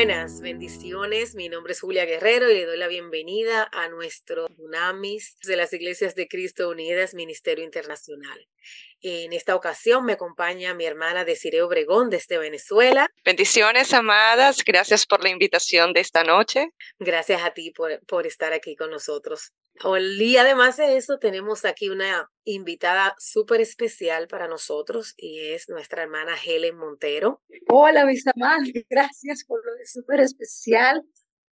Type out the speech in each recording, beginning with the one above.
Buenas, bendiciones. Mi nombre es Julia Guerrero y le doy la bienvenida a nuestro Dunamis de las Iglesias de Cristo Unidas Ministerio Internacional. En esta ocasión me acompaña mi hermana Desiree Obregón desde Venezuela. Bendiciones, amadas. Gracias por la invitación de esta noche. Gracias a ti por, por estar aquí con nosotros. Y además de eso, tenemos aquí una invitada súper especial para nosotros y es nuestra hermana Helen Montero. Hola, mis amadas. Gracias por lo de súper especial.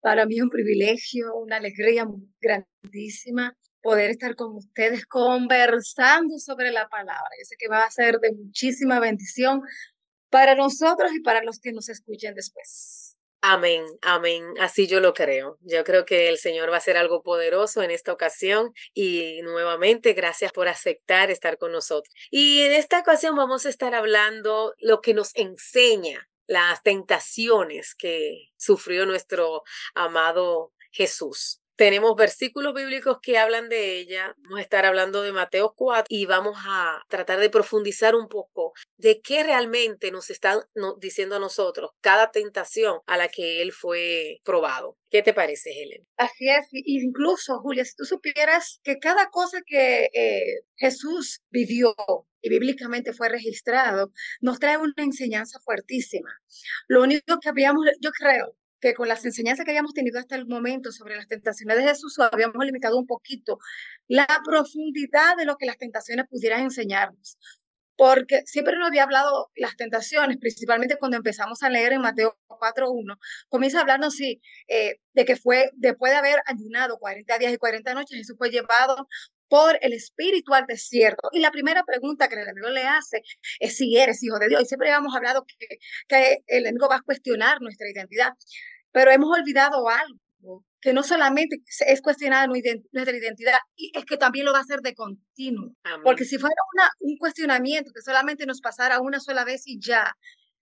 Para mí es un privilegio, una alegría grandísima poder estar con ustedes conversando sobre la palabra. Yo sé que va a ser de muchísima bendición para nosotros y para los que nos escuchen después. Amén, amén. Así yo lo creo. Yo creo que el Señor va a hacer algo poderoso en esta ocasión y nuevamente gracias por aceptar estar con nosotros. Y en esta ocasión vamos a estar hablando lo que nos enseña las tentaciones que sufrió nuestro amado Jesús. Tenemos versículos bíblicos que hablan de ella. Vamos a estar hablando de Mateo 4 y vamos a tratar de profundizar un poco de qué realmente nos están diciendo a nosotros cada tentación a la que él fue probado. ¿Qué te parece, Helen? Así es, incluso, Julia, si tú supieras que cada cosa que eh, Jesús vivió y bíblicamente fue registrado, nos trae una enseñanza fuertísima. Lo único que habíamos, yo creo, que con las enseñanzas que habíamos tenido hasta el momento sobre las tentaciones de Jesús, habíamos limitado un poquito la profundidad de lo que las tentaciones pudieran enseñarnos. Porque siempre nos había hablado las tentaciones, principalmente cuando empezamos a leer en Mateo 4.1, comienza a hablarnos sí, eh, de que fue después de haber ayunado 40 días y 40 noches, Jesús fue llevado por el espíritu al desierto. Y la primera pregunta que el enemigo le hace es si eres hijo de Dios. Y siempre habíamos hablado que, que el enemigo va a cuestionar nuestra identidad, pero hemos olvidado algo, que no solamente es cuestionar nuestra identidad, y es que también lo va a hacer de continuo. Porque si fuera una, un cuestionamiento que solamente nos pasara una sola vez y ya,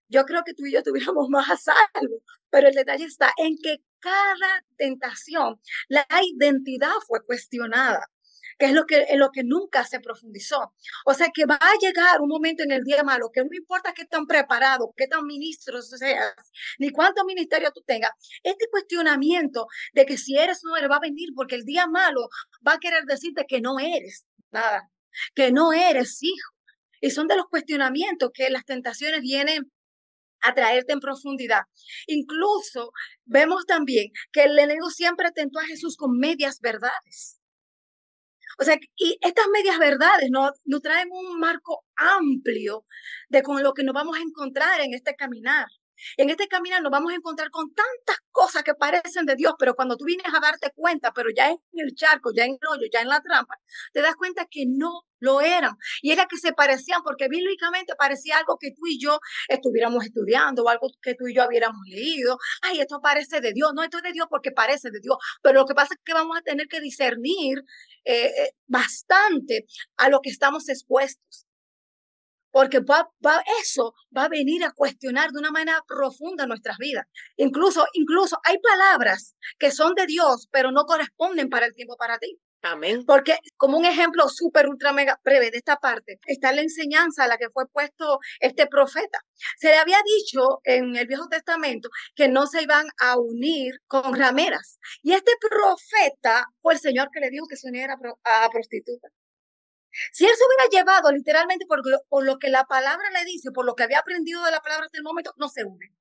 yo creo que tú y yo tuviéramos más a salvo. Pero el detalle está en que cada tentación, la identidad fue cuestionada que es lo que, en lo que nunca se profundizó. O sea que va a llegar un momento en el día malo que no importa qué tan preparado, qué tan ministro seas, ni cuánto ministerio tú tengas, este cuestionamiento de que si eres no eres va a venir porque el día malo va a querer decirte que no eres nada, que no eres hijo. Y son de los cuestionamientos que las tentaciones vienen a traerte en profundidad. Incluso vemos también que el enemigo siempre tentó a Jesús con medias verdades. O sea, y estas medias verdades nos, nos traen un marco amplio de con lo que nos vamos a encontrar en este caminar. En este caminar nos vamos a encontrar con tantas cosas que parecen de Dios, pero cuando tú vienes a darte cuenta, pero ya en el charco, ya en el hoyo, ya en la trampa, te das cuenta que no lo eran. Y era que se parecían, porque bíblicamente parecía algo que tú y yo estuviéramos estudiando o algo que tú y yo hubiéramos leído. Ay, esto parece de Dios. No, esto es de Dios porque parece de Dios. Pero lo que pasa es que vamos a tener que discernir eh, eh, bastante a lo que estamos expuestos porque va, va, eso va a venir a cuestionar de una manera profunda nuestras vidas. Incluso, incluso hay palabras que son de Dios, pero no corresponden para el tiempo para ti. Amén. Porque como un ejemplo súper, ultra, mega breve de esta parte, está la enseñanza a la que fue puesto este profeta. Se le había dicho en el Viejo Testamento que no se iban a unir con rameras. Y este profeta fue el Señor que le dijo que se uniera a prostituta. Si él se hubiera llevado literalmente por lo, por lo que la palabra le dice, por lo que había aprendido de la palabra hasta el momento, no se une.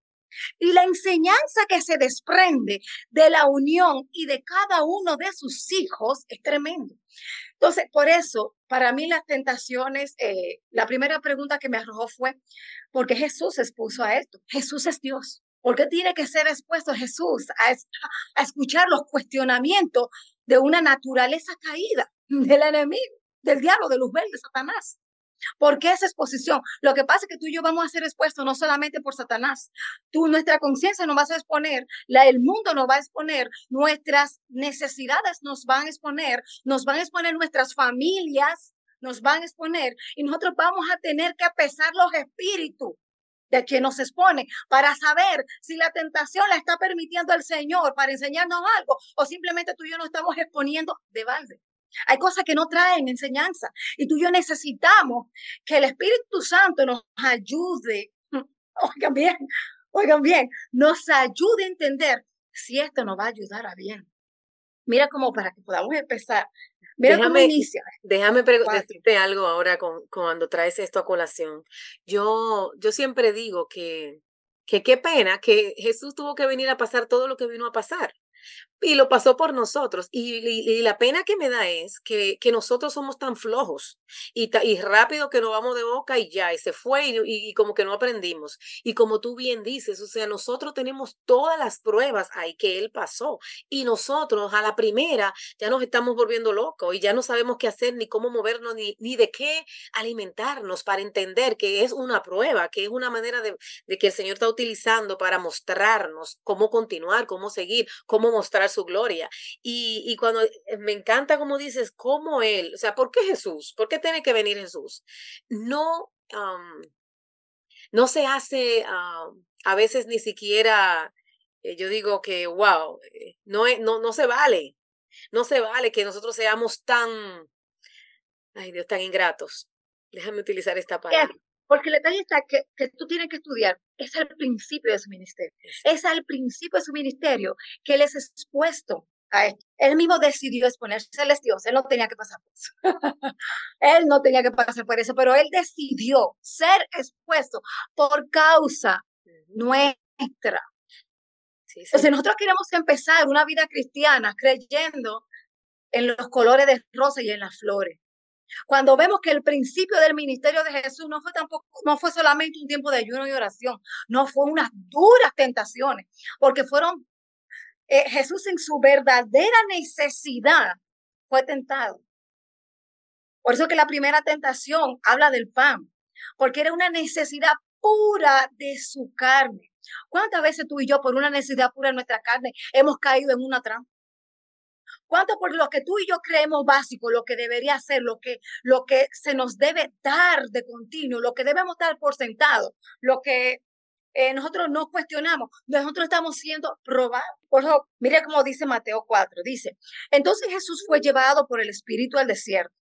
Y la enseñanza que se desprende de la unión y de cada uno de sus hijos es tremendo. Entonces, por eso, para mí las tentaciones, eh, la primera pregunta que me arrojó fue, ¿por qué Jesús se expuso a esto? Jesús es Dios. ¿Por qué tiene que ser expuesto Jesús a, a escuchar los cuestionamientos de una naturaleza caída del enemigo? Del diablo, de luz verde, Satanás. ¿Por qué esa exposición? Lo que pasa es que tú y yo vamos a ser expuestos no solamente por Satanás. Tú, nuestra conciencia nos va a exponer, la, el mundo nos va a exponer, nuestras necesidades nos van a exponer, nos van a exponer nuestras familias, nos van a exponer y nosotros vamos a tener que pesar los espíritus de quien nos expone para saber si la tentación la está permitiendo el Señor para enseñarnos algo o simplemente tú y yo nos estamos exponiendo de balde. Hay cosas que no traen enseñanza y tú y yo necesitamos que el Espíritu Santo nos ayude. Oigan bien, oigan bien, nos ayude a entender si esto nos va a ayudar a bien. Mira como para que podamos empezar. Mira cómo inicia. Déjame decirte algo ahora con, cuando traes esto a colación. Yo, yo siempre digo que, que qué pena que Jesús tuvo que venir a pasar todo lo que vino a pasar y lo pasó por nosotros. Y, la pena que me da es que, que nosotros somos tan flojos y, y, rápido que nos vamos de boca y ya, y se fue y, y, como que no aprendimos. Y como tú bien dices, o sea, nosotros tenemos todas las pruebas ahí que él pasó y nosotros a la primera ya nos estamos volviendo locos y ya no sabemos qué hacer, ni cómo movernos, ni, ni de qué alimentarnos para entender que es una prueba, que es una manera de, de que el Señor está utilizando para mostrarnos cómo continuar, cómo seguir, cómo mostrar su gloria. Y, y cuando eh, me encanta como dices, cómo Él, o sea, ¿por qué Jesús? ¿Por qué tiene que venir Jesús? No, no se hace a veces ni siquiera, eh, yo digo que, wow, eh, no, no, no se vale, no se vale que nosotros seamos tan, ay Dios, tan ingratos. Déjame utilizar esta palabra. Porque el detalle está que, que tú tienes que estudiar, es al principio de su ministerio. Es al principio de su ministerio que él es expuesto a esto. Él mismo decidió exponerse, él es Dios, él no tenía que pasar por eso. él no tenía que pasar por eso, pero él decidió ser expuesto por causa nuestra. Entonces nosotros queremos empezar una vida cristiana creyendo en los colores de rosa y en las flores. Cuando vemos que el principio del ministerio de Jesús no fue tampoco, no fue solamente un tiempo de ayuno y oración, no fue unas duras tentaciones, porque fueron eh, Jesús en su verdadera necesidad fue tentado. Por eso que la primera tentación habla del pan, porque era una necesidad pura de su carne. ¿Cuántas veces tú y yo, por una necesidad pura de nuestra carne, hemos caído en una trampa? ¿Cuánto por lo que tú y yo creemos básico, lo que debería ser, lo que, lo que se nos debe dar de continuo, lo que debemos dar por sentado, lo que eh, nosotros no cuestionamos, nosotros estamos siendo probados. Por eso, mire cómo dice Mateo 4, dice, entonces Jesús fue llevado por el Espíritu al desierto.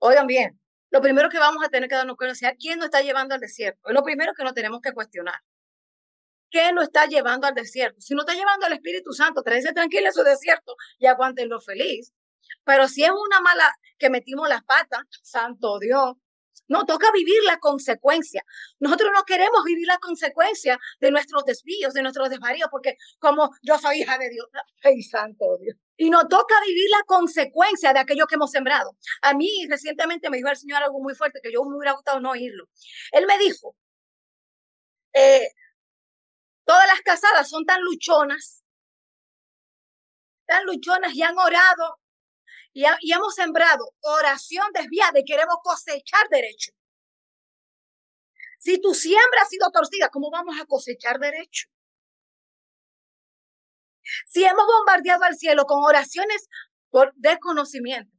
Oigan bien, lo primero que vamos a tener que darnos cuenta es quién nos está llevando al desierto. Es lo primero que nos tenemos que cuestionar. ¿Qué lo está llevando al desierto? Si no está llevando al Espíritu Santo, tráese tranquilo en su desierto y aguántenlo feliz. Pero si es una mala que metimos las patas, santo Dios, no, toca vivir la consecuencia. Nosotros no queremos vivir la consecuencia de nuestros desvíos, de nuestros desvaríos, porque como yo soy hija de Dios, ay, santo Dios. Y nos toca vivir la consecuencia de aquello que hemos sembrado. A mí recientemente me dijo el Señor algo muy fuerte que yo me hubiera gustado no oírlo. Él me dijo, eh, Todas las casadas son tan luchonas, tan luchonas y han orado y, hemos sembrado oración desviada y queremos cosechar derecho. Si tu siembra ha sido torcida, ¿cómo vamos a cosechar derecho? Si hemos bombardeado al cielo con oraciones por desconocimiento,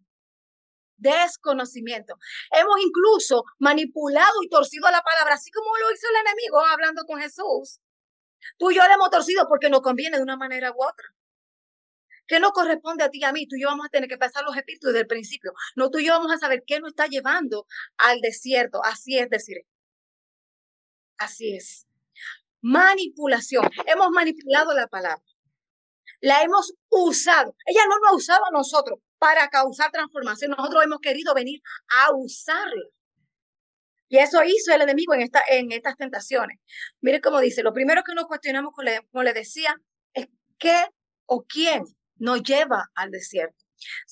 desconocimiento. Hemos incluso manipulado y torcido la palabra, así como lo hizo el enemigo hablando con Jesús. Tú y yo le hemos torcido porque nos conviene de una manera u otra. ¿Qué no corresponde a ti y a mí? Tú y yo vamos a tener que pasar los espíritus desde el principio. No, tú y yo vamos a saber qué nos está llevando al desierto. Así es decir. Así es. Manipulación. Hemos manipulado la palabra. La hemos usado. Ella no nos ha usado a nosotros para causar transformación. Nosotros hemos querido venir a usarla. Y eso hizo el enemigo en, esta, en estas tentaciones. Mire cómo dice, lo primero que nos cuestionamos, como le, decía, es qué o quién nos lleva al desierto.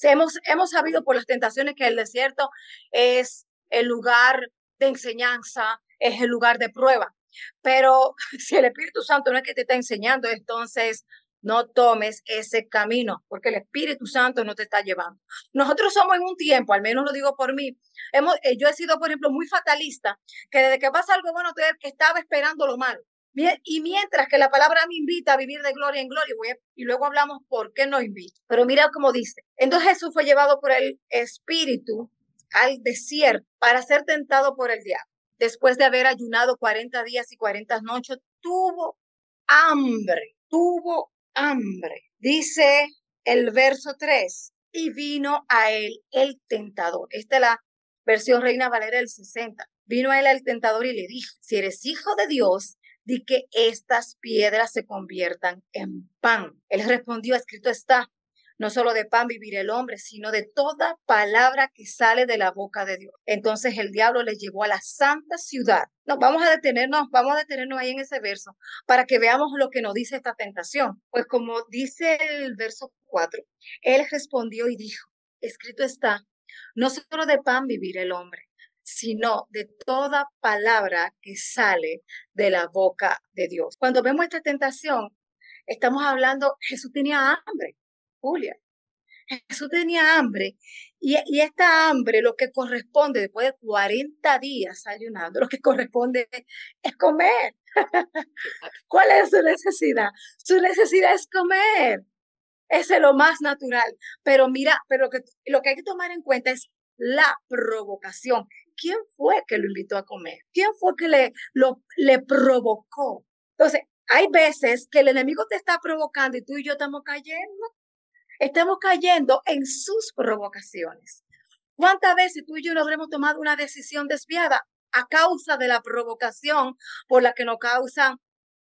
hemos, hemos sabido por las tentaciones que el desierto es el lugar de enseñanza, es el lugar de prueba. Pero si el Espíritu Santo no es que te está enseñando, entonces no tomes ese camino, porque el Espíritu Santo no te está llevando. Nosotros somos en un tiempo, al menos lo digo por mí, hemos, eh, yo he sido, por ejemplo, muy fatalista, que desde que pasa algo bueno, que estaba esperando lo malo. Y mientras que la palabra me invita a vivir de gloria en gloria, y luego hablamos por qué no invita. Pero mira cómo dice. Entonces Jesús fue llevado por el Espíritu al desierto para ser tentado por el diablo. Después de haber ayunado 40 días y 40 noches, tuvo hambre, tuvo hambre. Dice el verso 3, y vino a él el tentador. Esta es la versión Reina Valera del 60. Vino a él el tentador y le dijo, si eres hijo de Dios, di que estas piedras se conviertan en pan. Él respondió, escrito está, no solo de pan vivir el hombre, sino de toda palabra que sale de la boca de Dios. Entonces el diablo le llevó a la santa ciudad. No, vamos a detenernos, vamos a detenernos ahí en ese verso para que veamos lo que nos dice esta tentación. Pues como dice el verso 4, él respondió y dijo, escrito está, no solo de pan vivir el hombre, sino de toda palabra que sale de la boca de Dios. Cuando vemos esta tentación, estamos hablando, Jesús tenía hambre. Julia. Jesús tenía hambre y, y, esta hambre lo que corresponde después de 40 días ayunando, lo que corresponde es comer. ¿Cuál es su necesidad? Su necesidad es comer. Ese es lo más natural. Pero mira, pero lo que, lo que hay que tomar en cuenta es la provocación. ¿Quién fue que lo invitó a comer? ¿Quién fue que le, lo, le provocó? Entonces, hay veces que el enemigo te está provocando y tú y yo estamos cayendo estamos cayendo en sus provocaciones. ¿Cuántas veces tú y yo no habremos tomado una decisión desviada a causa de la provocación por la que nos causan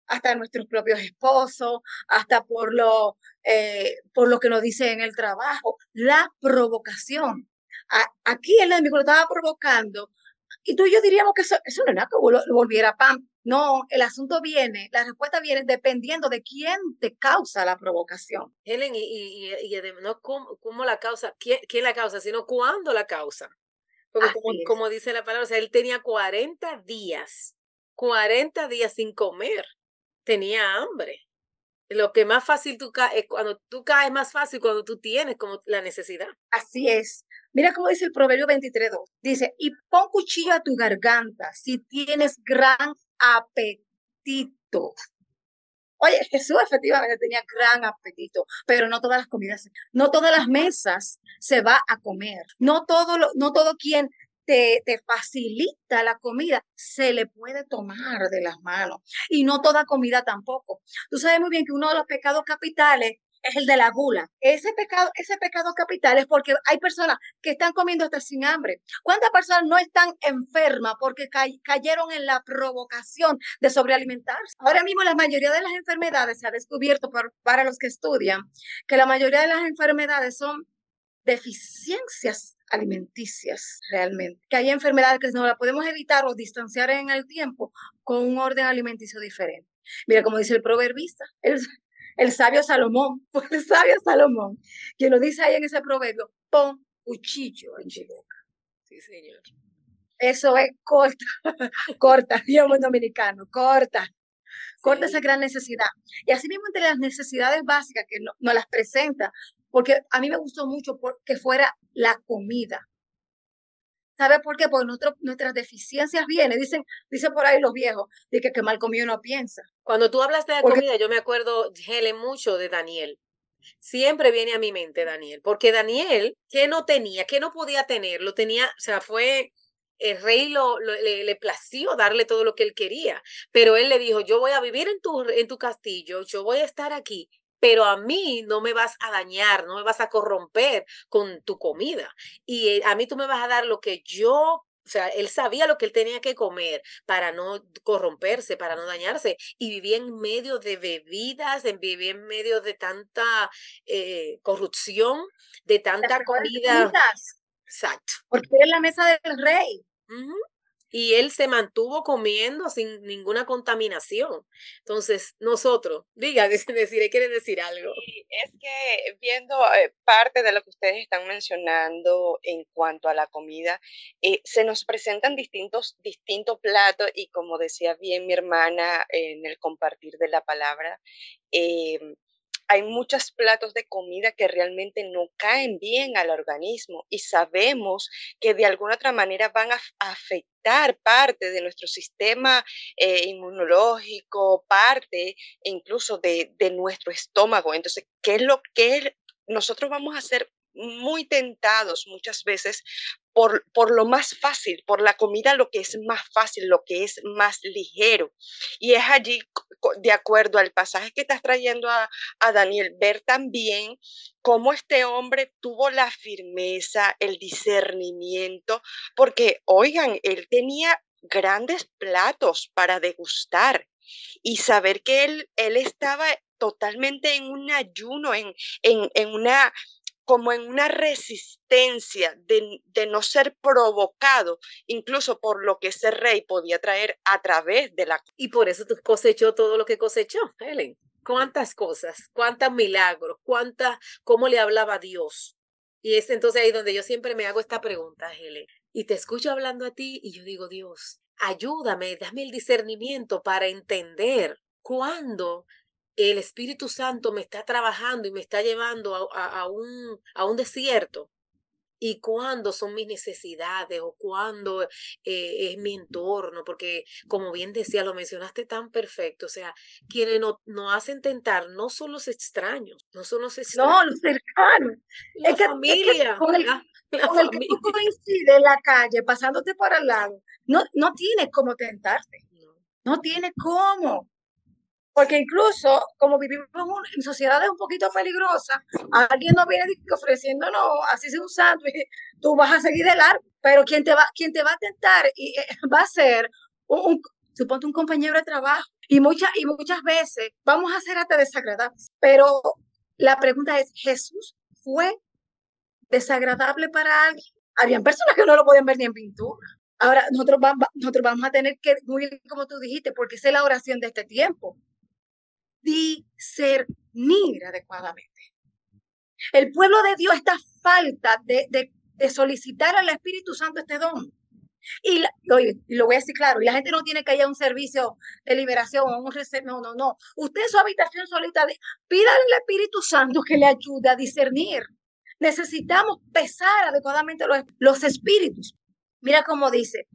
hasta nuestros propios esposos, hasta por lo, eh, por lo que nos dicen en el trabajo? La provocación. aquí el enemigo lo estaba provocando y tú y yo diríamos que eso, eso no es nada que volviera pan. No, el asunto viene, la respuesta viene dependiendo de quién te causa la provocación. Helen, y, y, y, no cómo, la causa, quién, quién, la causa, sino cuándo la causa. Porque como, como, dice la palabra, o sea, él tenía 40 días, 40 días sin comer, tenía hambre. Lo que más fácil tú caes, cuando tú caes más fácil cuando tú tienes como la necesidad. Así es. Mira cómo dice el Proverbio 23.2. Dice, y pon cuchillo a tu garganta si tienes gran apetito. Oye, Jesús efectivamente tenía gran apetito, pero no todas las comidas, no todas las mesas se va a comer. No todo, lo, no todo quien te, te, facilita la comida, se le puede tomar de las manos. Y no toda comida tampoco. Tú sabes muy bien que uno de los pecados capitales es el de la gula. Ese pecado, ese pecado capital es porque hay personas que están comiendo hasta sin hambre. ¿Cuántas personas no están enfermas porque cayeron en la provocación de sobrealimentarse? Ahora mismo la mayoría de las enfermedades se ha descubierto para los que estudian que la mayoría de las enfermedades son deficiencias alimenticias realmente. Que hay enfermedades que no la podemos evitar o distanciar en el tiempo con un orden alimenticio diferente. Mira, como dice el proverbista, el, el sabio Salomón, el sabio Salomón, que lo dice ahí en ese proverbio, pon cuchillo en tu boca. Sí, señor. Eso es corta, corta, digamos dominicano, corta, corta esa gran necesidad. Y así mismo entre las necesidades básicas que nos no las presenta, porque a mí me gustó mucho que fuera la comida. ¿Sabe por qué? Porque nuestras deficiencias vienen, dicen, dicen por ahí los viejos, de que, que mal comido no piensa. Cuando tú hablas de la comida, yo me acuerdo, Helen, mucho de Daniel. Siempre viene a mi mente Daniel, porque Daniel, ¿qué no tenía? ¿Qué no podía tener? Lo tenía, o sea, fue, el rey lo, le, le, plació darle todo lo que él quería, pero él le dijo, yo voy a vivir en tu, en tu castillo, yo voy a estar aquí, pero a mí no me vas a dañar, no me vas a corromper con tu comida. Y eh, a mí tú me vas a dar lo que yo o sea, él sabía lo que él tenía que comer para no corromperse, para no dañarse. Y vivía en medio de bebidas, vivía en medio de tanta eh, corrupción, de tanta comida. Exacto. Porque era la mesa del rey y él se mantuvo comiendo sin ninguna contaminación. Entonces, nosotros, diga, decir, quiere decir algo. es que viendo eh, parte de lo que ustedes están mencionando en cuanto a la comida, eh, se nos presentan distintos, distintos platos y como decía bien mi hermana en el compartir de la palabra, eh, hay muchos platos de comida que realmente no caen bien al organismo y sabemos que de alguna otra manera van a afectar parte de nuestro sistema eh, inmunológico, parte incluso de, de, nuestro estómago. Entonces, ¿qué es lo que nosotros vamos a hacer muy tentados muchas veces por, por, lo más fácil, por la comida, lo que es más fácil, lo que es más ligero. Y es allí, de acuerdo al pasaje que estás trayendo a, a Daniel, ver también cómo este hombre tuvo la firmeza, el discernimiento, porque, oigan, él tenía grandes platos para degustar. y saber que él, él estaba totalmente en un ayuno, en, en, en una como en una resistencia de, de, no ser provocado, incluso por lo que ese rey podía traer a través de la... Y por eso cosechó todo lo que cosechó, Helen. ¿Cuántas cosas? ¿Cuántos milagros? ¿Cuántas? ¿Cómo le hablaba a Dios? Y es entonces ahí donde yo siempre me hago esta pregunta, Helen. Y te escucho hablando a ti y yo digo, Dios, ayúdame, dame el discernimiento para entender cuándo el Espíritu Santo me está trabajando y me está llevando a, un, a un desierto y cuándo son mis necesidades o cuándo eh, es mi entorno, porque como bien decía, lo mencionaste tan perfecto, o sea, quienes nos no hacen tentar no son los extraños, no son los extraños. No, los cercanos. La es que, familia. con el, que tú coincides en la calle, pasándote por al lado, no, no tienes cómo tentarte. No, no tienes cómo. Porque incluso, como vivimos en sociedades un poquito peligrosas, alguien nos viene ofreciéndonos, así sea un sándwich, tú vas a seguir el largo. Pero quien te va, quien te va a tentar y, eh, va a ser, un, suponte, un compañero de trabajo. Y, muchas y muchas veces vamos a ser hasta desagradables. Pero la pregunta es, ¿Jesús fue desagradable para alguien? Habían personas que no lo podían ver ni en pintura. Ahora, nosotros vamos, nosotros vamos a tener que, muy como tú dijiste, porque esa es la oración de este tiempo discernir adecuadamente. El pueblo de Dios está falta de, de, solicitar al Espíritu Santo este don. Y, lo voy a decir claro, y la gente no tiene que ir a un servicio de liberación o un no, no, no. Usted en su habitación solita, pídale al Espíritu Santo que le ayude a discernir. Necesitamos pesar adecuadamente los, los espíritus. Mira cómo dice,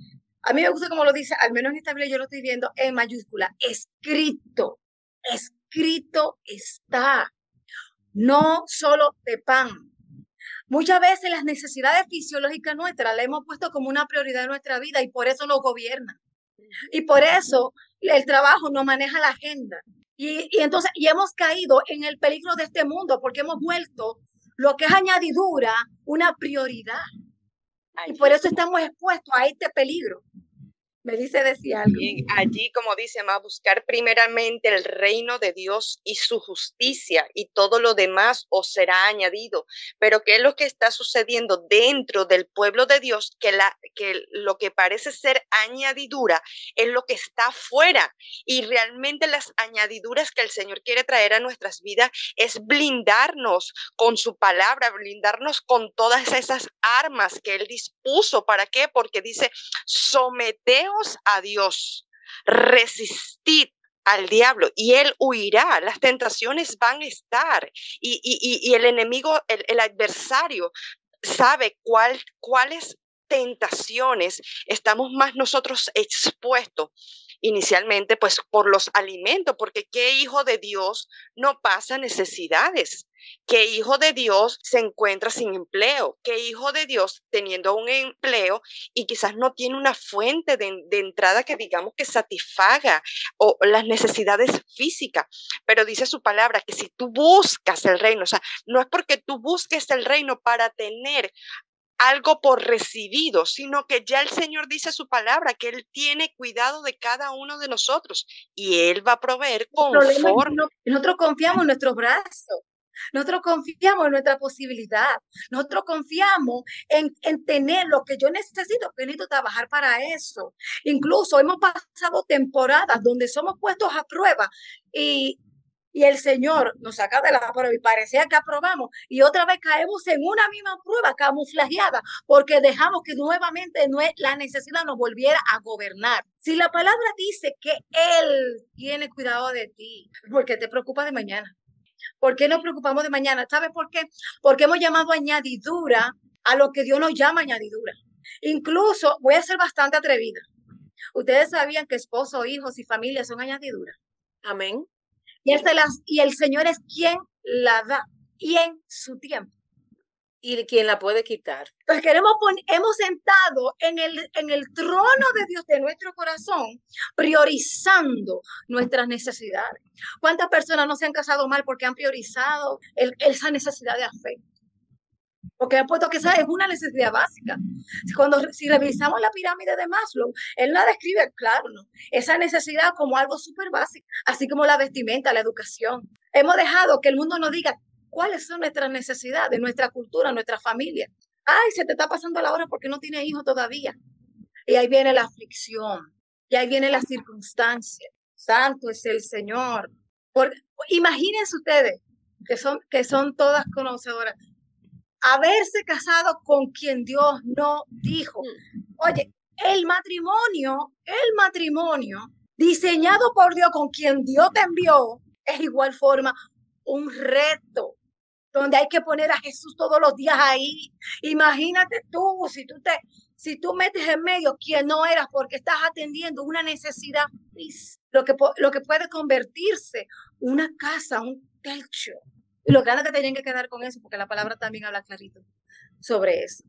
a mí me gusta como lo dice, al menos en esta Biblia yo lo estoy viendo en mayúscula, escrito, escrito escrito está, no solo de pan. Muchas veces las necesidades fisiológicas nuestras las hemos puesto como una prioridad en nuestra vida y por eso nos gobierna. Y por eso el trabajo no maneja la agenda. Y, y entonces, y hemos caído en el peligro de este mundo porque hemos vuelto lo que es añadidura una prioridad. Y por eso estamos expuestos a este peligro. Me dice decía allí, como dice, a buscar primeramente el reino de Dios y su justicia y todo lo demás os será añadido. Pero ¿qué es lo que está sucediendo dentro del pueblo de Dios? Que, la, que lo que parece ser añadidura es lo que está fuera. Y realmente las añadiduras que el Señor quiere traer a nuestras vidas es blindarnos con su palabra, blindarnos con todas esas armas que Él dispuso. ¿Para qué? Porque dice, someteos a Dios, resistid al diablo y él huirá. Las tentaciones van a estar y, el enemigo, el, adversario, sabe cuál, cuáles tentaciones estamos más nosotros expuestos inicialmente pues por los alimentos, porque qué hijo de Dios no pasa necesidades. ¿Qué hijo de Dios se encuentra sin empleo? ¿Qué hijo de Dios teniendo un empleo y quizás no tiene una fuente de, entrada que digamos que satisfaga o las necesidades físicas? Pero dice su palabra que si tú buscas el reino, o sea, no es porque tú busques el reino para tener algo por recibido, sino que ya el Señor dice su palabra, que Él tiene cuidado de cada uno de nosotros y Él va a proveer conforme. Nosotros confiamos en nuestros brazos. Nosotros confiamos en nuestra posibilidad. Nosotros confiamos en, en, tener lo que yo necesito, que necesito trabajar para eso. Incluso hemos pasado temporadas donde somos puestos a prueba y, y el Señor nos saca de la prueba y parecía que aprobamos y otra vez caemos en una misma prueba camuflajeada porque dejamos que nuevamente la necesidad nos volviera a gobernar. Si la palabra dice que Él tiene cuidado de ti, ¿por qué te preocupa de mañana? ¿Por qué nos preocupamos de mañana? ¿Sabes por qué? Porque hemos llamado añadidura a lo que Dios nos llama añadidura. Incluso voy a ser bastante atrevida. Ustedes sabían que esposo, hijos y familia son añadidura. Amén. Y, las, y el Señor es quien la da y en su tiempo. Y quien la puede quitar. Pues queremos hemos sentado en el, en el trono de Dios de nuestro corazón, priorizando nuestras necesidades. ¿Cuántas personas no se han casado mal porque han priorizado esa necesidad de afecto? Porque he puesto que esa es una necesidad básica. Cuando si revisamos la pirámide de Maslow, él la describe, claro, ¿no? esa necesidad como algo súper básico, así como la vestimenta, la educación. Hemos dejado que el mundo nos diga cuáles son nuestras necesidades, nuestra cultura, nuestra familia. Ay, se te está pasando la hora porque no tiene hijos todavía. Y ahí viene la aflicción, y ahí viene la circunstancia. Santo es el Señor. imagínense ustedes, que son, que son todas conocedoras, haberse casado con quien Dios no dijo. Mm. Oye, el matrimonio, el matrimonio diseñado por Dios con quien Dios te envió, es igual forma un reto donde hay que poner a Jesús todos los días ahí. Imagínate tú, si tú te, si tú metes en medio quien no eras porque estás atendiendo una necesidad, lo que, lo que puede convertirse una casa, un techo, lo grande que tienen que quedar con eso, porque la palabra también habla clarito sobre eso.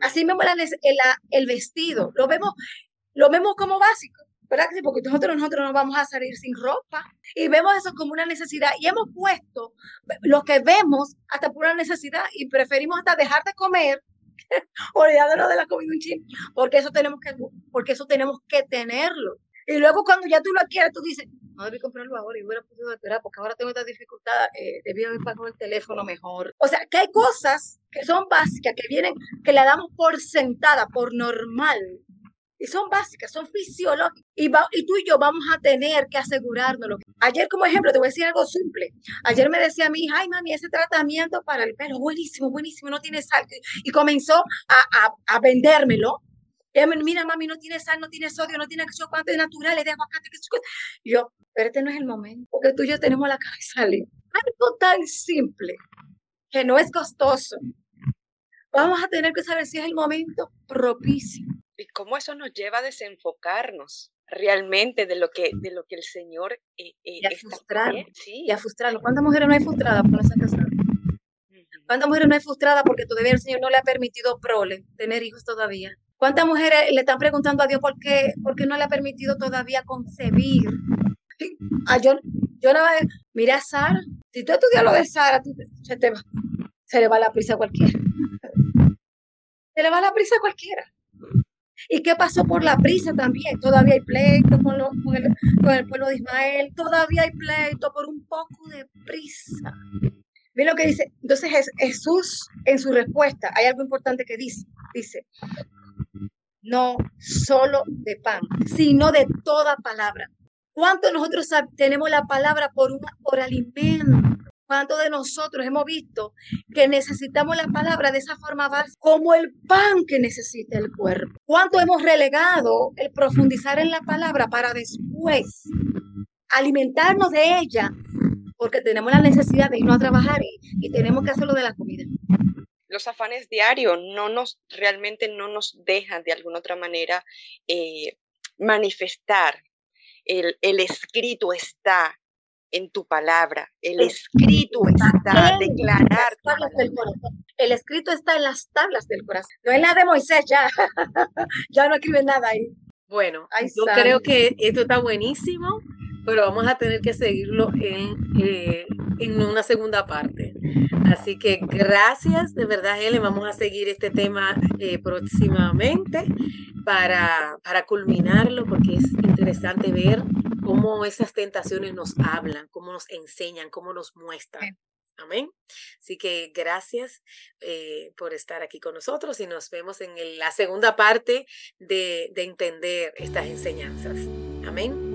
Así mismo el, el vestido, lo vemos, lo vemos como básico, ¿verdad? Porque nosotros, nosotros no vamos a salir sin ropa y vemos eso como una necesidad y hemos puesto lo que vemos hasta por una necesidad y preferimos hasta dejar de comer olvidándonos de la comida un ching, porque eso tenemos que, porque eso tenemos que tenerlo. Y luego cuando ya tú lo quieres, tú dices, no debí comprarlo ahora y hubiera podido esperar porque ahora tengo esta dificultad, eh, debí haber pagado el teléfono mejor. O sea, que hay cosas que son básicas, que vienen, que la damos por sentada, por normal. Y son básicas, son fisiológicas. Y, y tú y yo vamos a tener que asegurarnos. Ayer, como ejemplo, te voy a decir algo simple. Ayer me decía mi hija, ay, mami, ese tratamiento para el pelo, buenísimo, buenísimo, no tiene sal. Y comenzó a, a, a vendérmelo mira, mami, no tiene sal, no tiene sodio, no tiene que cuánto es natural, es de aguacate. Que yo, pero este no es el momento, porque tú y yo tenemos la cabeza libre. Algo tan simple, que no es costoso. Vamos a tener que saber si es el momento propicio. Y cómo eso nos lleva a desenfocarnos realmente de lo que, de lo que el Señor eh, eh, y a frustrarlo. Sí. Y a frustrarlo. ¿Cuántas mujeres no hay frustradas por no se casadas? ¿Cuántas mujeres no hay frustradas porque todavía el Señor no le ha permitido prole, tener hijos todavía? ¿Cuántas mujeres le están preguntando a Dios por qué, por qué no le ha permitido todavía concebir? Ah, yo, yo nada más, mira Sara, si tú estudias lo de Sara, se, te va, se le va la prisa a cualquiera. Se le va la prisa a cualquiera. ¿Y qué pasó por la prisa también? Todavía hay pleito con, el, con, el, pueblo de Ismael, todavía hay pleito por un poco de prisa. Mira lo que dice. Entonces Jesús, en su respuesta, hay algo importante que dice. Dice, no solo de pan, sino de toda palabra. ¿Cuánto nosotros tenemos la palabra por, por alimento? ¿Cuántos de nosotros hemos visto que necesitamos la palabra de esa forma básica, como el pan que necesita el cuerpo? ¿Cuánto hemos relegado el profundizar en la palabra para después alimentarnos de ella? Porque tenemos la necesidad de irnos a trabajar y, y tenemos que hacerlo de la comida los afanes diarios no nos, realmente no nos dejan de alguna otra manera eh, manifestar. El, el, escrito está en tu palabra, el escrito está, declarar. El escrito está en las tablas del corazón, no en la de Moisés, ya, ya no escribe nada ahí. Bueno, yo creo que esto está buenísimo, pero vamos a tener que seguirlo en, eh, en una segunda parte. Así que gracias, de verdad, Helen. Vamos a seguir este tema eh, próximamente para, para culminarlo, porque es interesante ver cómo esas tentaciones nos hablan, cómo nos enseñan, cómo nos muestran. Amén. Así que gracias eh, por estar aquí con nosotros y nos vemos en la segunda parte de, de entender estas enseñanzas. Amén.